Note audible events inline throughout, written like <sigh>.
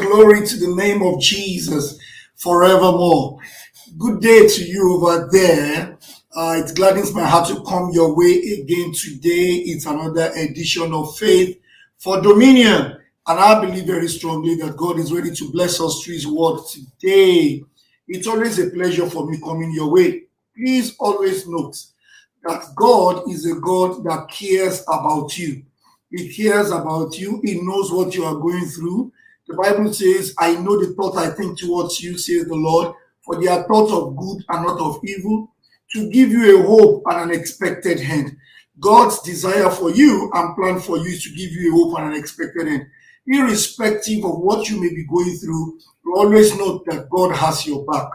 Glory to the name of Jesus forevermore. Good day to you over there. Uh, it gladdens my heart to come your way again today. It's another edition of Faith for Dominion. And I believe very strongly that God is ready to bless us through His word today. It's always a pleasure for me coming your way. Please always note that God is a God that cares about you. He cares about you. He knows what you are going through. The Bible says, I know the thought I think towards you, says the Lord, for they are thoughts of good and not of evil, to give you a hope and an expected hand. God's desire for you and plan for you is to give you a hope and an expected end. Irrespective of what you may be going through, always know that God has your back.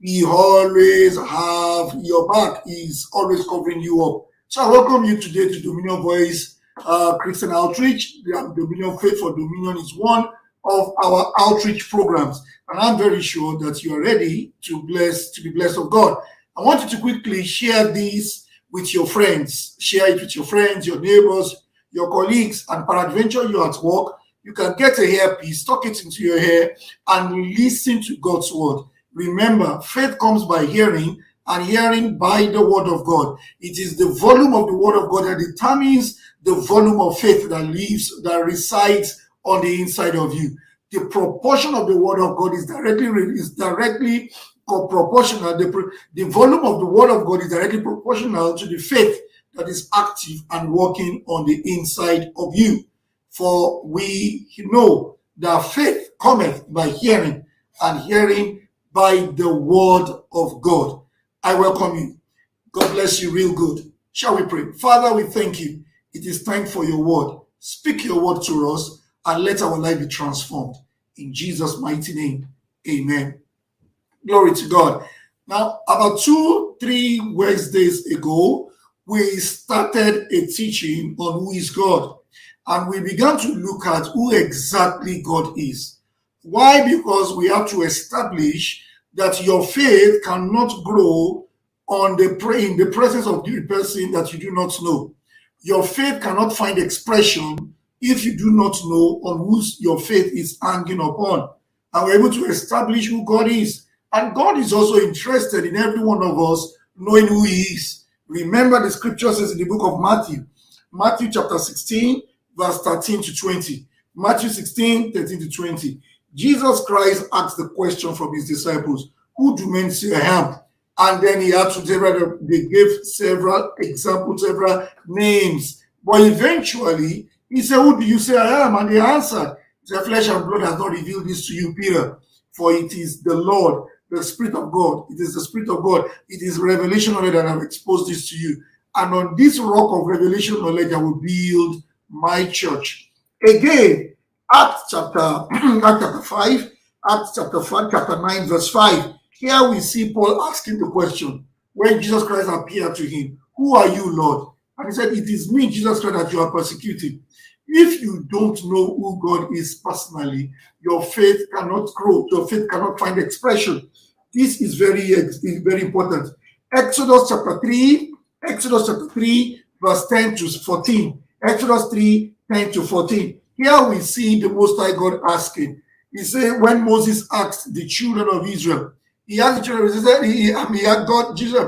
He always have your back. He's always covering you up. So I welcome you today to Dominion Voice uh, Christian Outreach. The Dominion Faith for Dominion is one of our outreach programs, and I'm very sure that you are ready to bless to be blessed of God. I want you to quickly share this with your friends. Share it with your friends, your neighbors, your colleagues, and peradventure you're at work. You can get a hairpiece, tuck it into your hair, and listen to God's word. Remember, faith comes by hearing, and hearing by the word of God. It is the volume of the word of God that determines the volume of faith that lives, that resides on the inside of you. The proportion of the word of God is directly is directly proportional. The, the volume of the word of God is directly proportional to the faith that is active and working on the inside of you. For we know that faith cometh by hearing, and hearing by the word of God. I welcome you. God bless you real good. Shall we pray? Father, we thank you. It is time for your word. Speak your word to us and let our life be transformed. In Jesus' mighty name, amen. Glory to God. Now, about two, three Wednesdays ago, we started a teaching on who is God. And we began to look at who exactly God is. Why? Because we have to establish that your faith cannot grow on the in the presence of the person that you do not know. Your faith cannot find expression if you do not know on whose your faith is hanging upon. And we're able to establish who God is. And God is also interested in every one of us knowing who He is. Remember, the scripture says in the book of Matthew, Matthew chapter 16, verse 13 to 20. Matthew 16, 13 to 20. Jesus Christ asked the question from his disciples, Who do men say I am? And then he had to they gave several examples, several names. But eventually, he said, Who do you say I am? And they answered, The flesh and blood has not revealed this to you, Peter, for it is the Lord, the Spirit of God. It is the Spirit of God. It is revelation knowledge that I've exposed this to you. And on this rock of revelation knowledge, I will build my church. Again, Acts chapter, <clears throat> Acts chapter 5, Acts chapter 5, chapter 9, verse 5. Here we see Paul asking the question when Jesus Christ appeared to him, Who are you, Lord? And he said, It is me, Jesus Christ, that you are persecuting. If you don't know who God is personally, your faith cannot grow, your faith cannot find expression. This is very, very important. Exodus chapter 3, Exodus chapter 3, verse 10 to 14. Exodus 3, 10 to 14. Here we see the Most High God asking. He said, when Moses asked the children of Israel, he asked the children of Israel, he, he had God, Jesus.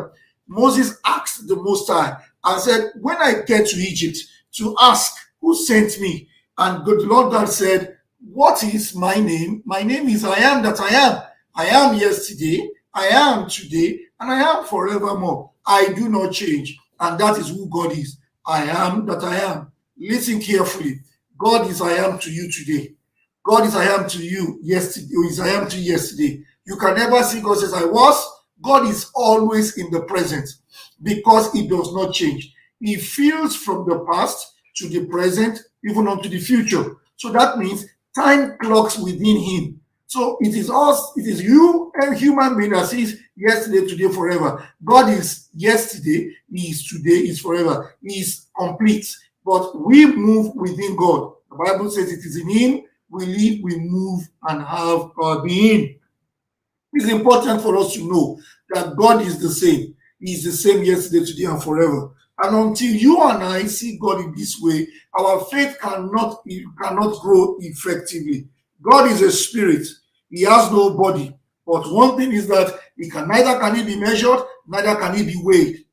Moses asked the Most High and said, when I get to Egypt to ask who sent me, and good Lord God said, what is my name? My name is I am that I am. I am yesterday, I am today, and I am forevermore. I do not change. And that is who God is. I am that I am. Listen carefully. God is I am to you today. God is I am to you yesterday, is I am to yesterday. You can never see God says I was. God is always in the present because he does not change. He feels from the past to the present, even unto the future. So that means time clocks within him. So it is us, it is you and human being says yesterday, today, forever. God is yesterday, he is today, is forever. He is complete but we move within God. The Bible says it is in Him we live, we move, and have our being. It's important for us to know that God is the same. He is the same yesterday, today, and forever. And until you and I see God in this way, our faith cannot, cannot grow effectively. God is a spirit. He has no body. But one thing is that he can neither can he be measured, neither can he be weighed.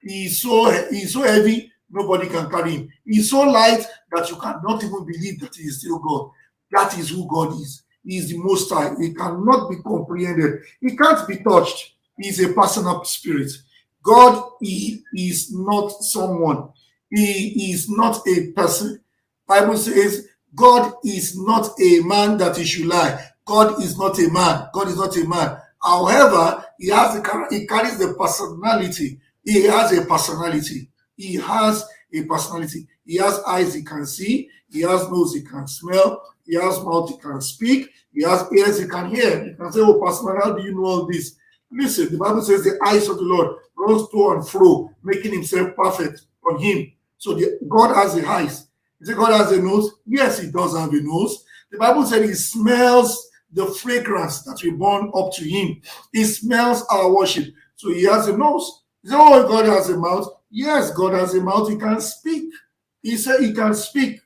He is so he is so heavy, nobody can carry him. He is so light that you cannot even believe that he is still God. That is who God is. He is the most high. He cannot be comprehended. He can't be touched. He is a personal spirit. God he is not someone. He is not a person. Bible says God is not a man that he should lie. God is not a man. God is not a man. However, he has the he carries the personality. He has a personality. He has a personality. He has eyes he can see. He has nose he can smell. He has mouth he can speak. He has ears he can hear. You can say, "Oh, Pastor, how do you know all this?" Listen, the Bible says the eyes of the Lord runs to and fro, making himself perfect on him. So the, God has the eyes. Is it God has a nose? Yes, he does have a nose. The Bible said he smells the fragrance that we burn up to him. He smells our worship. So he has a nose. He said, Oh, God has a mouth. Yes, God has a mouth. He can speak. He said he can speak.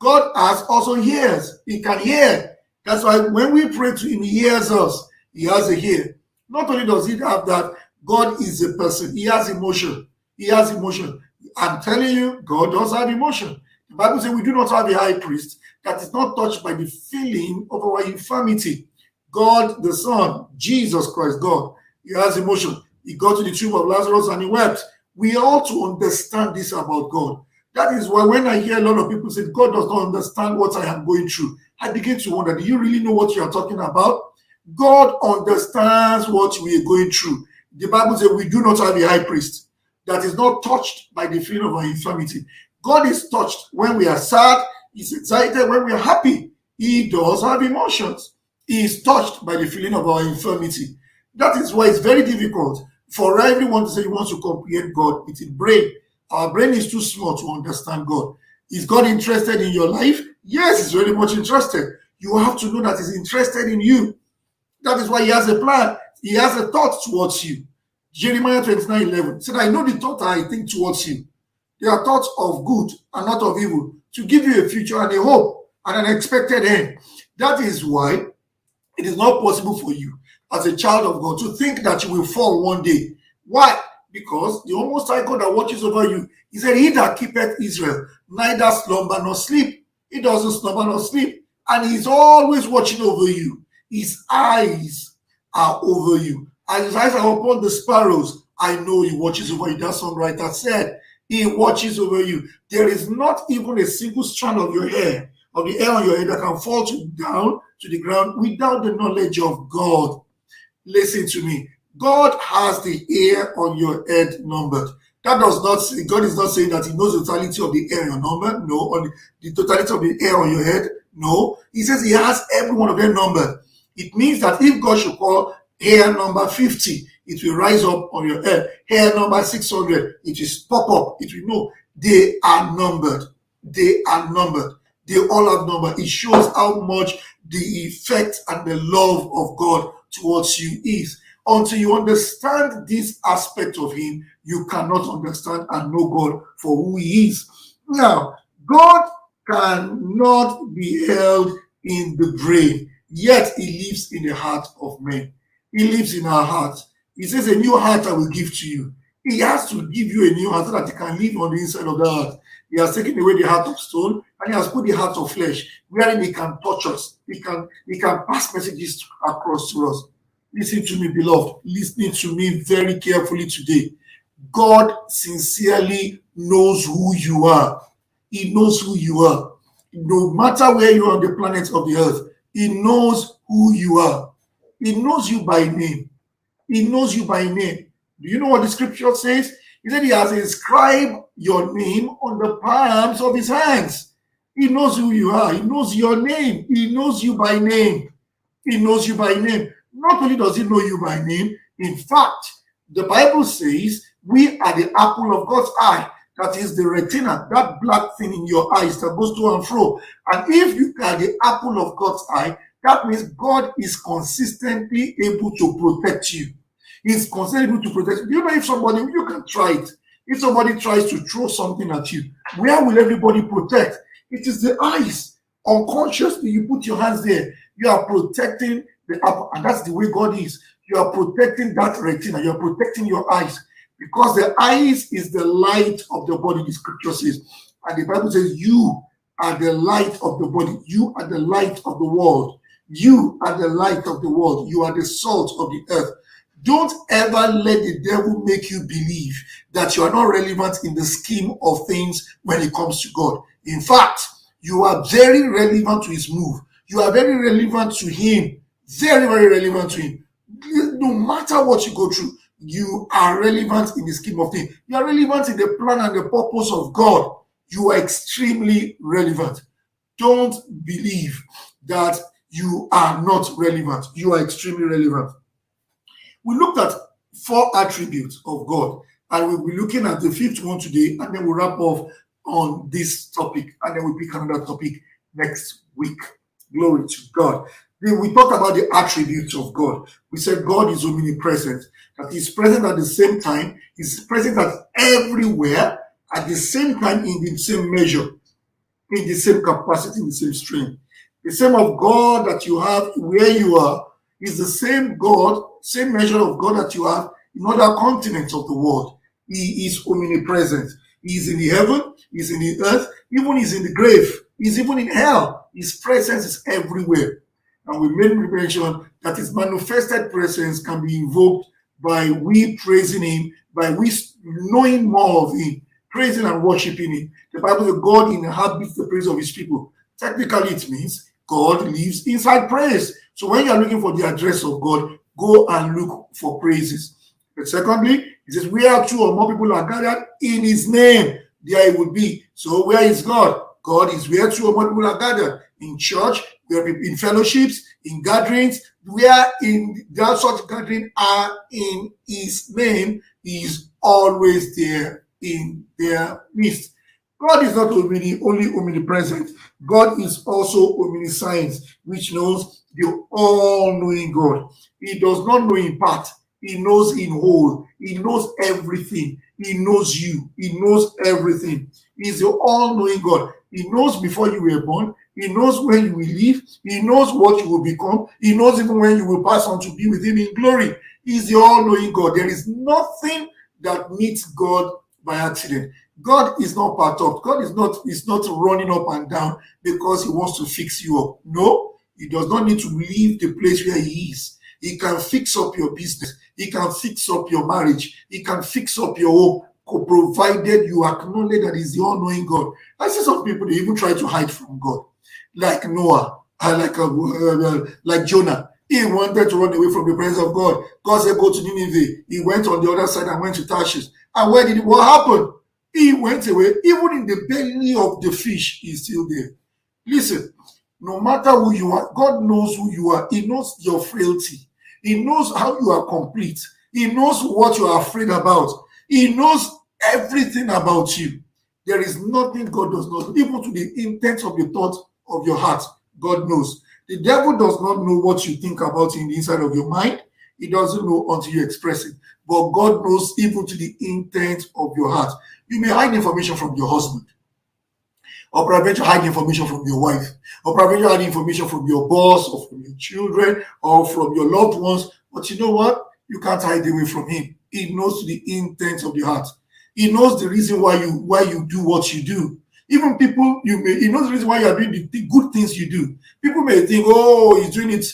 God has also ears. He can hear. That's why when we pray to him, he hears us. He has a ear. Not only does he have that, God is a person. He has emotion. He has emotion. I'm telling you, God does have emotion. The Bible says we do not have a high priest that is not touched by the feeling of our infirmity. God, the Son, Jesus Christ, God, he has emotion. He got to the tomb of Lazarus and he wept. We ought to understand this about God. That is why when I hear a lot of people say, God does not understand what I am going through, I begin to wonder, do you really know what you are talking about? God understands what we are going through. The Bible says we do not have a high priest that is not touched by the feeling of our infirmity. God is touched when we are sad, He's excited when we are happy. He does have emotions. He is touched by the feeling of our infirmity. That is why it's very difficult for everyone to say he wants to comprehend God with his brain. Our brain is too small to understand God. Is God interested in your life? Yes, he's very much interested. You have to know that he's interested in you. That is why he has a plan. He has a thought towards you. Jeremiah 29 11 said, I know the thought I think towards you. They are thoughts of good and not of evil, to give you a future and a hope and an expected end. That is why it is not possible for you as a child of God to think that you will fall one day. Why? Because the almost high God that watches over you, he said, He that keepeth Israel, neither slumber nor sleep. He doesn't slumber nor sleep. And he's always watching over you. His eyes are over you. As his eyes are upon the sparrows, I know he watches over you. That songwriter said, he watches over you. There is not even a single strand of your hair, of the hair on your head that can fall to down to the ground without the knowledge of God. Listen to me. God has the hair on your head numbered. That does not say, God is not saying that He knows the totality of the hair on your number. No. On the, the totality of the hair on your head. No. He says He has every one of them numbered. It means that if God should call hair number 50, it will rise up on your head. Hair number 600, it will pop up. It will know they are numbered. They are numbered. They all have number. It shows how much the effect and the love of God towards you is. Until you understand this aspect of Him, you cannot understand and know God for who He is. Now, God cannot be held in the brain, yet He lives in the heart of men. He lives in our hearts. He says, A new heart I will give to you. He has to give you a new heart so that he can live on the inside of the heart. He has taken away the heart of stone and he has put the heart of flesh, wherein he can touch us. He can he can pass messages across to us. Listen to me, beloved. Listening to me very carefully today. God sincerely knows who you are. He knows who you are. No matter where you are on the planet of the earth, He knows who you are. He knows you by name. He knows you by name. Do you know what the scripture says? He said he has inscribed your name on the palms of his hands. He knows who you are. He knows your name. He knows you by name. He knows you by name. Not only does he know you by name, in fact, the Bible says we are the apple of God's eye. That is the retina, that black thing in your eyes that goes to and fro. And if you are the apple of God's eye, that means God is consistently able to protect you. He's constantly able to protect you. You know if somebody, you can try it. If somebody tries to throw something at you, where will everybody protect? It is the eyes. Unconsciously, you put your hands there. You are protecting the apple, and that's the way God is. You are protecting that retina. You are protecting your eyes because the eyes is the light of the body. The scripture says, and the Bible says, "You are the light of the body. You are the light of the world. You are the light of the world. You are the salt of the earth." Don't ever let the devil make you believe that you are not relevant in the scheme of things when it comes to God. In fact, you are very relevant to his move. You are very relevant to him. Very, very relevant to him. No matter what you go through, you are relevant in the scheme of things. You are relevant in the plan and the purpose of God. You are extremely relevant. Don't believe that you are not relevant. You are extremely relevant. We looked at four attributes of God, and we'll be looking at the fifth one today, and then we'll wrap up on this topic, and then we'll pick another topic next week. Glory to God. We talked about the attributes of God. We said God is omnipresent, that He's present at the same time, He's present at everywhere at the same time in the same measure, in the same capacity, in the same strength. The same of God that you have where you are is the same God, same measure of God that you have in other continents of the world. He is omnipresent. He is in the heaven, he's in the earth, even he's in the grave, he's even in hell. His presence is everywhere. And we made mention that his manifested presence can be invoked by we praising him, by we knowing more of him, praising and worshiping him. The Bible says God inhabits the praise of his people. Technically, it means God lives inside praise. So when you are looking for the address of God, go and look for praises. But secondly, it says, Where two or more people are gathered in his name, there it would be. So where is God? God is where two or more people are gathered in church, where in fellowships, in gatherings, where in that such gathering are in his name, he is always there in their midst. God is not only, only omnipresent, God is also omniscient, which knows the all-knowing God. He does not know in part, he knows in whole, he knows everything, he knows you, he knows everything. He's the all-knowing God. He knows before you were born, he knows where you will live, he knows what you will become, he knows even when you will pass on to be with him in glory. He's the all-knowing God. There is nothing that meets God by accident. God is not part of. God is not is not running up and down because he wants to fix you up. No, he does not need to leave the place where he is. He can fix up your business. He can fix up your marriage. He can fix up your home, provided you acknowledge that he's the all-knowing God. I see some people they even try to hide from God, like Noah, and like uh, uh, like Jonah. He wanted to run away from the presence of God. God said, "Go to Nineveh." He went on the other side and went to Tarshish. And where did what happened? He went away. Even in the belly of the fish, he's still there. Listen, no matter who you are, God knows who you are. He knows your frailty. He knows how you are complete. He knows what you are afraid about. He knows everything about you. There is nothing God does not, even to the intent of the thought of your heart. God knows. The devil does not know what you think about in the inside of your mind. He doesn't know until you express it. But God knows even to the intent of your heart. You may hide information from your husband, or prevent you hide information from your wife, or prevent you hide information from your boss, or from your children, or from your loved ones. But you know what? You can't hide away from Him. He knows the intent of the heart. He knows the reason why you why you do what you do. Even people, you may he knows the reason why you are doing the, the good things you do. People may think, oh, he's doing it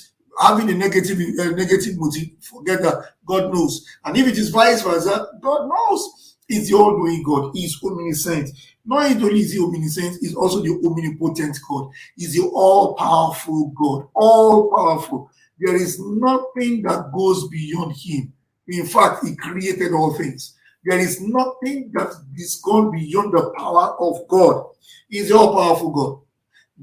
having a negative uh, negative motive. Forget that. God knows. And if it is vice versa, God knows. He's the all-knowing God. He's omniscient. Not only is he omniscient, he's also the omnipotent God. He's the all-powerful God. All-powerful. There is nothing that goes beyond him. In fact, he created all things. There is nothing that is gone beyond the power of God. He's the all-powerful God.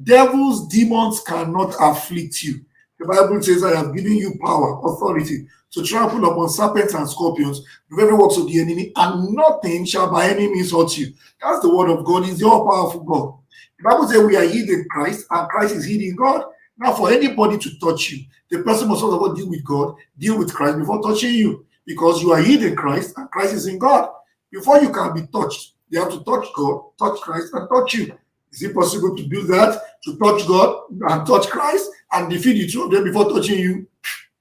Devils, demons cannot afflict you. The Bible says, I have given you power, authority to trample upon serpents and scorpions, the very works of the enemy, and nothing shall by any means hurt you. That's the word of God. He's the all powerful God. The Bible says we are hid in Christ, and Christ is hid in God. Now, for anybody to touch you, the person must first of all deal with God, deal with Christ before touching you, because you are in Christ, and Christ is in God. Before you can be touched, you have to touch God, touch Christ, and touch you. Is it possible to do that? To touch God and touch Christ and defeat the two of them before touching you?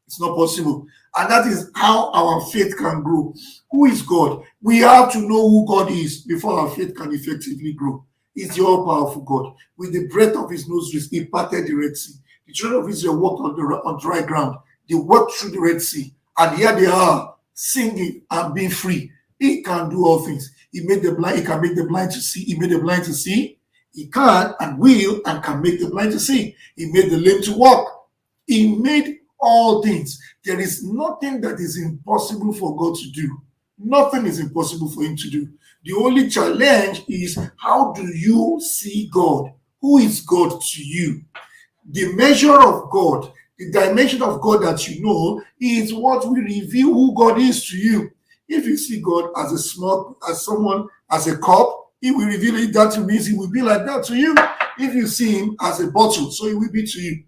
It's not possible. And that is how our faith can grow. Who is God? We have to know who God is before our faith can effectively grow. He's the all powerful God. With the breath of his nostrils, he parted the Red Sea. The children of Israel walked on, the, on dry ground. They walked through the Red Sea. And here they are, singing and being free. He can do all things. He made the blind, he can make the blind to see. He made the blind to see. He can and will and can make the blind to see. He made the lame to walk. He made all things. There is nothing that is impossible for God to do. Nothing is impossible for him to do. The only challenge is how do you see God? Who is God to you? The measure of God, the dimension of God that you know is what will reveal who God is to you. If you see God as a small, as someone, as a cup, he will reveal it that to means he will be like that to you. If you see him as a bottle, so he will be to you.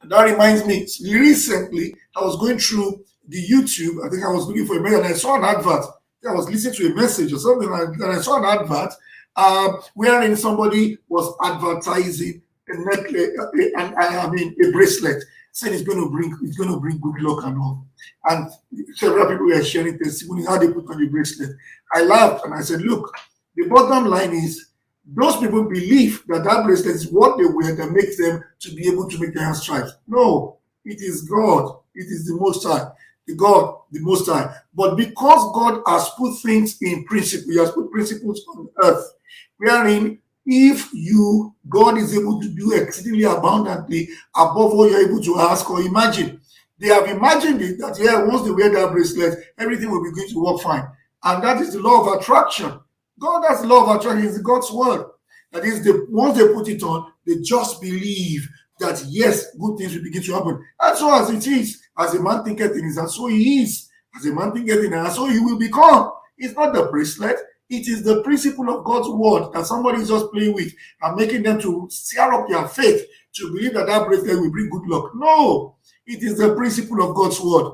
And that reminds me, recently I was going through the YouTube. I think I was looking for a message and I saw an advert. I was listening to a message or something. And I saw an advert um, wherein somebody was advertising a uh, uh, necklace, and I mean a bracelet, saying it's going to bring it's going to bring good luck and all. And several people were sharing testimony how they put on the bracelet. I laughed and I said, "Look, the bottom line is." Those people believe that that bracelet is what they wear that makes them to be able to make their hands stripes. No, it is God. It is the Most High the God, the Most High. But because God has put things in principle, He has put principles on earth, wherein if you, God is able to do exceedingly abundantly above all you're able to ask or imagine. They have imagined it that, yeah, once they wear that bracelet, everything will be going to work fine. And that is the law of attraction. God has the law of attraction, is God's word. That is, the once they put it on, they just believe that yes, good things will begin to happen. And so as it is, as a man thinketh in his heart, so he is. As a man thinketh in heart, so he will become. It's not the bracelet. It is the principle of God's word that somebody is just playing with and making them to stir up their faith to believe that that bracelet will bring good luck. No, it is the principle of God's word.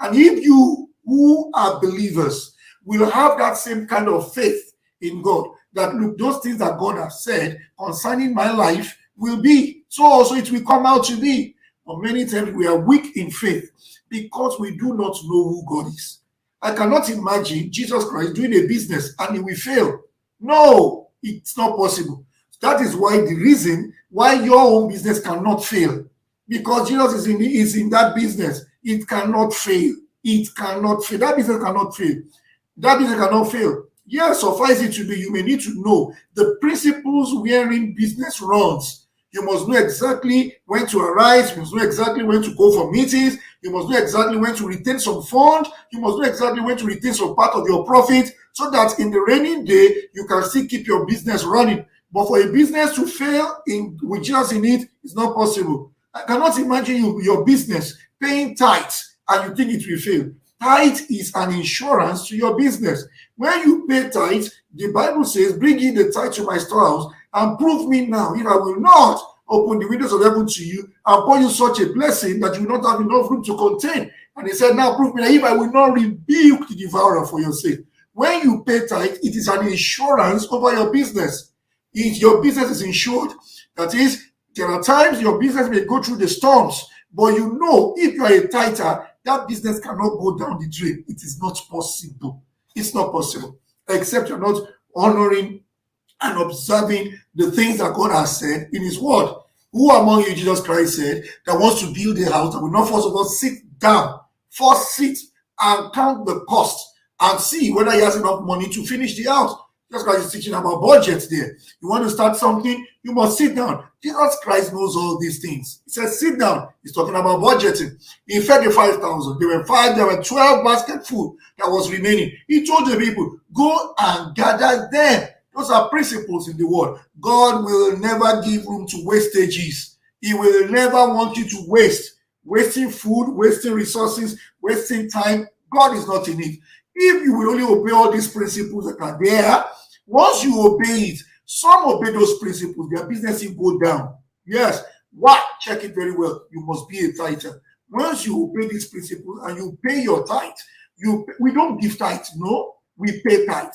And if you who are believers will have that same kind of faith in God, that look, those things that God has said concerning my life will be, so also it will come out to be. But many times we are weak in faith because we do not know who God is. I cannot imagine Jesus Christ doing a business and he will fail. No, it's not possible. That is why the reason why your own business cannot fail. Because Jesus is in, is in that business. It cannot fail. It cannot fail. That business cannot fail. That business cannot fail. Yes, suffice it to be, you may need to know the principles wherein business runs you must know exactly when to arise. You must know exactly when to go for meetings. You must know exactly when to retain some fund. You must know exactly when to retain some part of your profit so that in the raining day, you can still keep your business running. But for a business to fail in with just in it, it's not possible. I cannot imagine you, your business paying tithes and you think it will fail. Tithe is an insurance to your business. When you pay tithe, the Bible says, Bring in the tithe to my storehouse and prove me now if I will not open the windows of heaven to you and pour you such a blessing that you will not have enough room to contain. And he said, Now prove me that if I will not rebuke the devourer for your sake. When you pay tithe, it is an insurance over your business. If your business is insured, that is, there are times your business may go through the storms, but you know if you are a tither, that business cannot go down the drain. It is not possible. It's not possible, except you're not honoring and observing the things that God has said in His Word. Who among you, Jesus Christ said, that wants to build a house that will not first of all sit down, first sit and count the cost and see whether he has enough money to finish the house. Jesus Christ is teaching about budgets there. You want to start something, you must sit down. Jesus Christ knows all these things. He says, sit down. He's talking about budgeting. He fed the 5,000. There were five, there were 12 basket full that was remaining. He told the people, go and gather them those are principles in the world. God will never give room to wastages. He will never want you to waste. Wasting food, wasting resources, wasting time. God is not in it. If you will only obey all these principles that are there, once you obey it, some obey those principles, their business will go down. Yes. Why? Check it very well. You must be a tither. Once you obey these principles and you pay your tithe, you we don't give tithe, no. we pay tithe.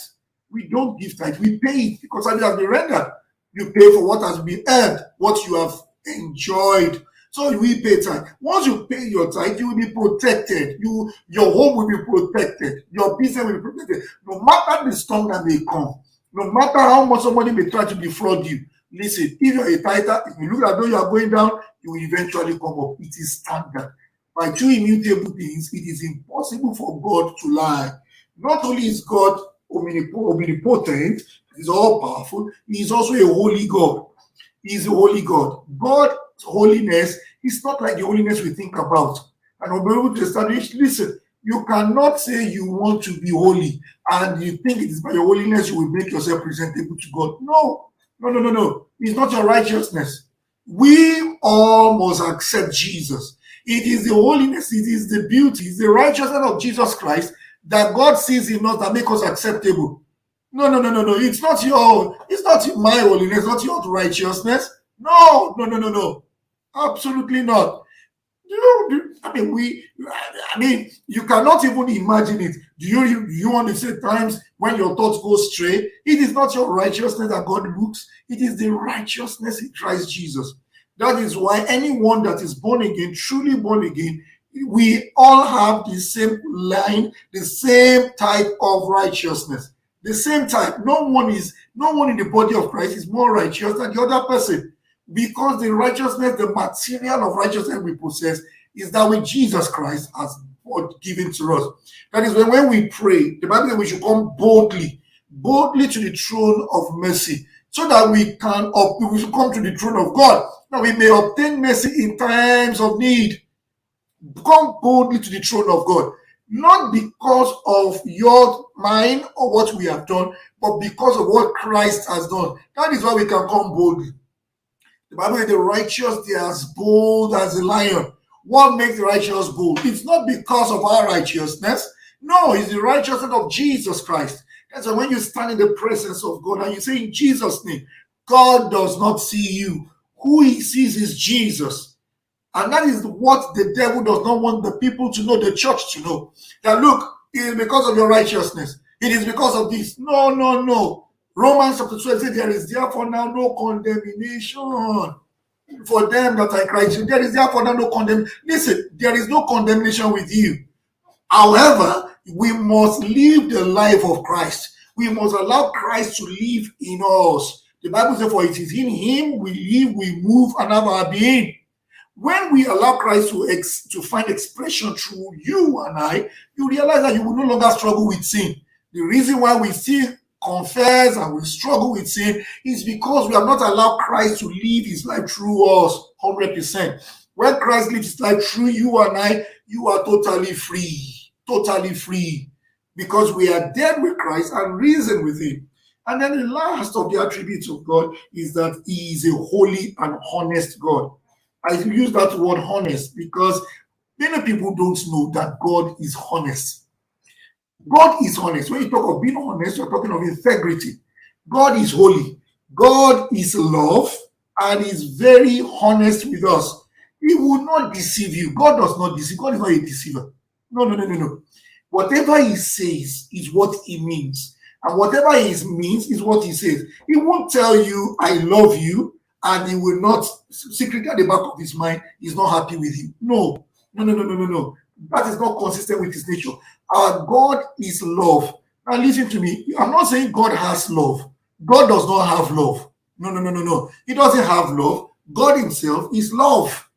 We don't give tithe. We pay it because it has been rendered. You pay for what has been earned, what you have enjoyed. So we pay tithe. Once you pay your tithe, you will be protected. You, your home will be protected. Your business will be protected. No matter the storm that may come, no matter how much somebody may try to defraud you, listen, if you're a tither, if you look at though you are going down, you will eventually come up. It is standard. By two immutable things, it is impossible for God to lie. Not only is God omnipotent, he's all powerful, he is also a holy God. He is a holy God. God's holiness is not like the holiness we think about. And I'll be able to establish, listen, you cannot say you want to be holy and you think it is by your holiness you will make yourself presentable to God. No, no, no, no, no. It's not your righteousness. We all must accept Jesus. It is the holiness, it is the beauty, it's the righteousness of Jesus Christ that God sees in us that make us acceptable. No, no, no, no, no. It's not your, it's not my holiness, not your righteousness. No, no, no, no, no. Absolutely not. You, I mean, we, I mean, you cannot even imagine it. Do you, do you want to say times when your thoughts go stray? It is not your righteousness that God looks, it is the righteousness in Christ Jesus. That is why anyone that is born again, truly born again, we all have the same line, the same type of righteousness. The same type. No one is, no one in the body of Christ is more righteous than the other person. Because the righteousness, the material of righteousness we possess, is that which Jesus Christ has given to us. That is when, when we pray, the Bible says we should come boldly, boldly to the throne of mercy, so that we can we should come to the throne of God, that we may obtain mercy in times of need. Come boldly to the throne of God, not because of your mind or what we have done, but because of what Christ has done. That is why we can come boldly. The Bible says the righteous, they are as bold as a lion. What makes the righteous bold? It's not because of our righteousness. No, it's the righteousness of Jesus Christ. That's why when you stand in the presence of God and you say in Jesus' name, God does not see you. Who he sees is Jesus. And that is what the devil does not want the people to know, the church to know. That look, it is because of your righteousness. It is because of this. No, no, no. Romans chapter 12 says, There is therefore now no condemnation for them that are Christ. There is therefore now no condemnation. Listen, there is no condemnation with you. However, we must live the life of Christ. We must allow Christ to live in us. The Bible says, For it is in Him we live, we move, and have our being. When we allow Christ to, ex- to find expression through you and I, you realize that you will no longer struggle with sin. The reason why we still confess and we struggle with sin is because we have not allowed Christ to live his life through us 100%. When Christ lives his life through you and I, you are totally free. Totally free. Because we are dead with Christ and risen with him. And then the last of the attributes of God is that he is a holy and honest God. I use that word honest because many people don't know that God is honest. God is honest. When you talk of being honest, you're talking of integrity. God is holy. God is love and is very honest with us. He will not deceive you. God does not deceive. God is not a deceiver. No, no, no, no, no. Whatever he says is what he means. And whatever he means is what he says. He won't tell you, I love you, and he will not secretly at the back of his mind he's not happy with you. No, no, no, no, no, no, no. That is not consistent with his nature. Our God is love. Now listen to me. I'm not saying God has love. God does not have love. No, no, no, no, no. He doesn't have love. God himself is love.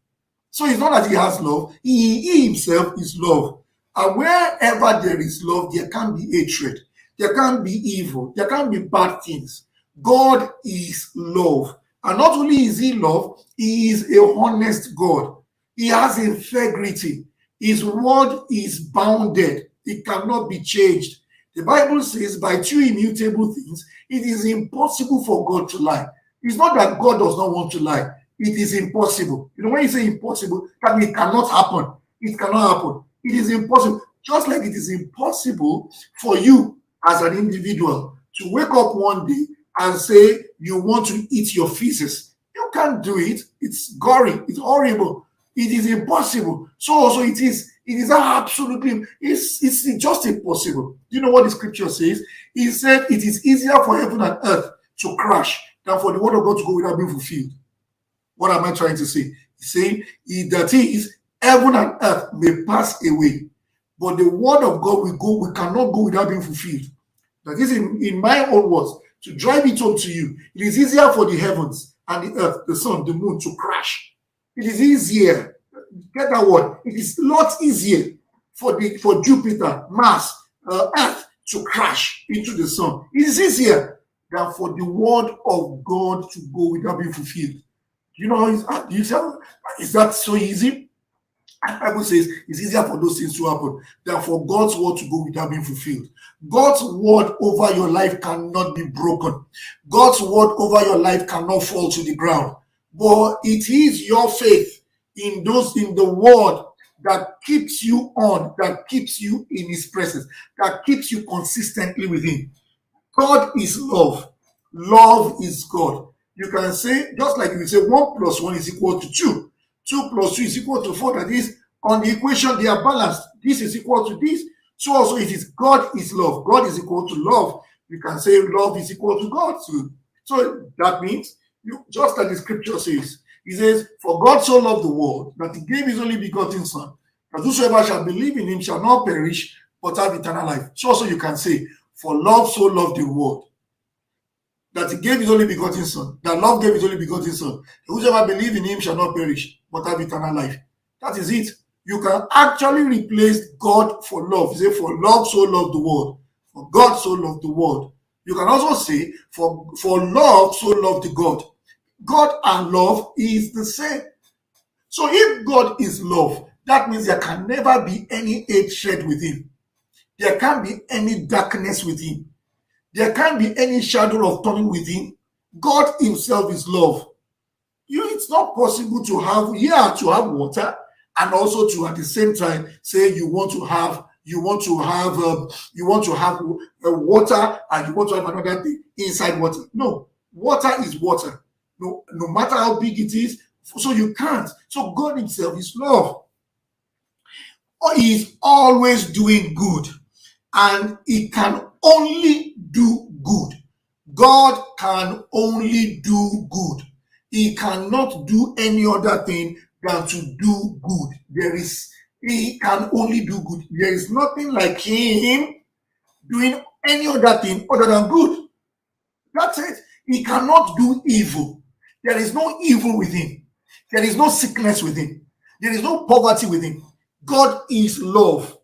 So it's not that he has love. He, he himself is love. And wherever there is love, there can be hatred. There can be evil. There can be bad things. God is love. And not only is he love, he is a honest God. He has integrity. His word is bounded. It cannot be changed. The Bible says, by two immutable things, it is impossible for God to lie. It's not that God does not want to lie. It is impossible. You know, when you say impossible, that means it cannot happen. It cannot happen. It is impossible. Just like it is impossible for you as an individual to wake up one day and say you want to eat your feces. You can't do it. It's gory. It's horrible. It is impossible. So also it is It is absolutely, it's, it's just impossible. Do you know what the scripture says? He said it is easier for heaven and earth to crash than for the word of God to go without being fulfilled. What am I trying to say? He's saying that is heaven and earth may pass away, but the word of God will go, we cannot go without being fulfilled. That is in, in my own words, to drive it home to you. It is easier for the heavens and the earth, the sun, the moon to crash. It is easier. Get that word. It is a lot easier for the for Jupiter, Mars, uh, Earth to crash into the sun. It is easier than for the word of God to go without being fulfilled. You know, is, uh, you tell, is that so easy? Bible says it's easier for those things to happen than for God's word to go without being fulfilled. God's word over your life cannot be broken. God's word over your life cannot fall to the ground. But it is your faith in those in the word that keeps you on, that keeps you in his presence, that keeps you consistently with him. God is love. Love is God. You can say, just like you say, one plus one is equal to two. Two plus two is equal to four. That is, on the equation, they are balanced. This is equal to this. So also it is God is love. God is equal to love. You can say love is equal to God too. So that means, you, just like the scripture says, he says, For God so loved the world that he gave his only begotten son, that whosoever shall believe in him shall not perish, but have eternal life. So also you can say, For love so loved the world that he gave his only begotten son, that love gave his only begotten son. Whosoever believe in him shall not perish, but have eternal life. That is it. You can actually replace God for love. You say, for love so loved the world, for God so loved the world. You can also say, for, for love so loved God. God and love is the same. So if God is love, that means there can never be any hatred with him. There can't be any darkness with him. There can't be any shadow of turning within. God Himself is love. Not possible to have, yeah, to have water and also to at the same time say you want to have, you want to have, um, you want to have uh, water and you want to have another thing inside water. No, water is water. No, no matter how big it is, so you can't. So God Himself is love. He is always doing good, and He can only do good. God can only do good. He cannot do any other thing than to do good. There is, he can only do good. There is nothing like him doing any other thing other than good. That's it. He cannot do evil. There is no evil within. There is no sickness within. There is no poverty within. God is love.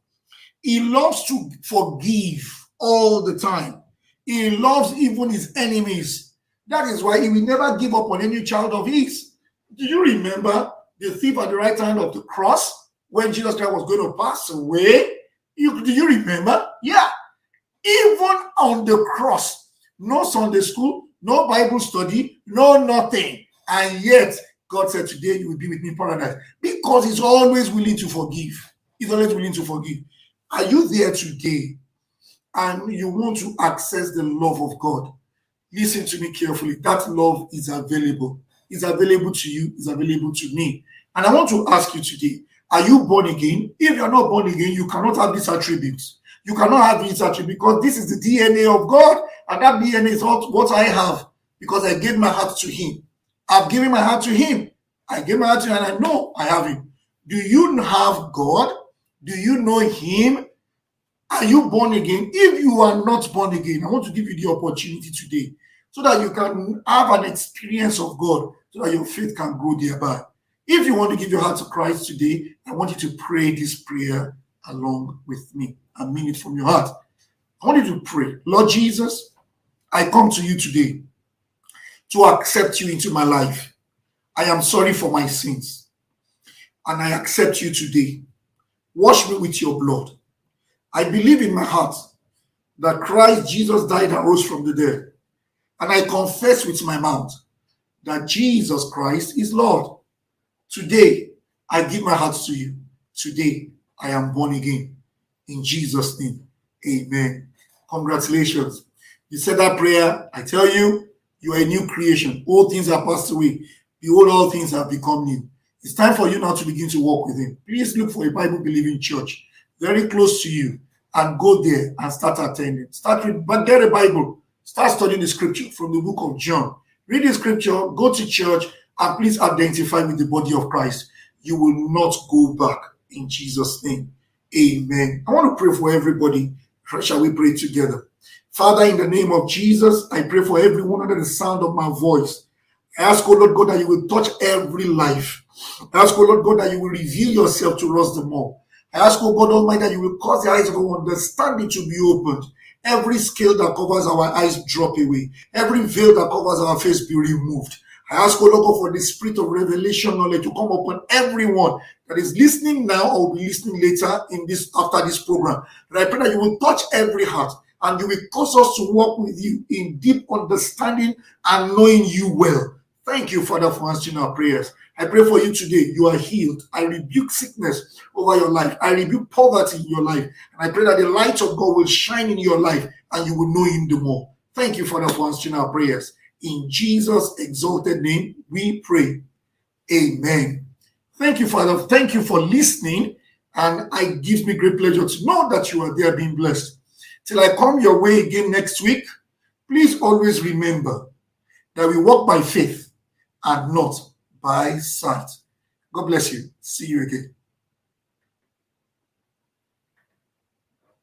He loves to forgive all the time. He loves even his enemies. That is why he will never give up on any child of his. Do you remember the thief at the right hand of the cross when Jesus Christ was going to pass away? You, do you remember? Yeah. Even on the cross, no Sunday school, no Bible study, no nothing. And yet, God said, Today you will be with me in paradise. Because He's always willing to forgive. He's always willing to forgive. Are you there today? and you want to access the love of God, listen to me carefully. That love is available. It's available to you, it's available to me. And I want to ask you today are you born again? If you're not born again, you cannot have these attributes. You cannot have these attributes because this is the DNA of God, and that DNA is not what I have because I gave my heart to Him. I've given my heart to Him. I gave my heart to Him, and I know I have Him. Do you have God? Do you know Him? Are you born again? If you are not born again, I want to give you the opportunity today so that you can have an experience of God, so that your faith can grow thereby. If you want to give your heart to Christ today, I want you to pray this prayer along with me and mean it from your heart. I want you to pray, Lord Jesus, I come to you today to accept you into my life. I am sorry for my sins and I accept you today. Wash me with your blood I believe in my heart that Christ Jesus died and rose from the dead. And I confess with my mouth that Jesus Christ is Lord. Today, I give my heart to you. Today, I am born again. In Jesus' name, amen. Congratulations. You said that prayer. I tell you, you are a new creation. All things are passed away. Behold, all things have become new. It's time for you now to begin to walk with Him. Please look for a Bible believing church very close to you and go there and start attending. Start with, but get a Bible. Start studying the scripture from the book of John. Read the scripture, go to church, and please identify with the body of Christ. You will not go back in Jesus' name. Amen. I want to pray for everybody. Shall we pray together? Father, in the name of Jesus, I pray for everyone under the sound of my voice. I ask, oh Lord God, that you will touch every life. I ask, oh Lord God, that you will reveal yourself to us the more. I ask, oh God Almighty, that you will cause the eyes of our understanding to be opened. Every scale that covers our eyes drop away. Every veil that covers our face be removed. I ask, O Lord God, for the spirit of revelation knowledge to come upon everyone that is listening now or will be listening later in this after this program. And I pray that you will touch every heart and you will cause us to walk with you in deep understanding and knowing you well. Thank you, Father, for answering our prayers. I pray for you today. You are healed. I rebuke sickness over your life. I rebuke poverty in your life. And I pray that the light of God will shine in your life and you will know Him the more. Thank you, Father, for answering our prayers. In Jesus' exalted name, we pray. Amen. Thank you, Father. Thank you for listening. And it gives me great pleasure to know that you are there being blessed. Till I come your way again next week, please always remember that we walk by faith and not by sight. God bless you. See you again.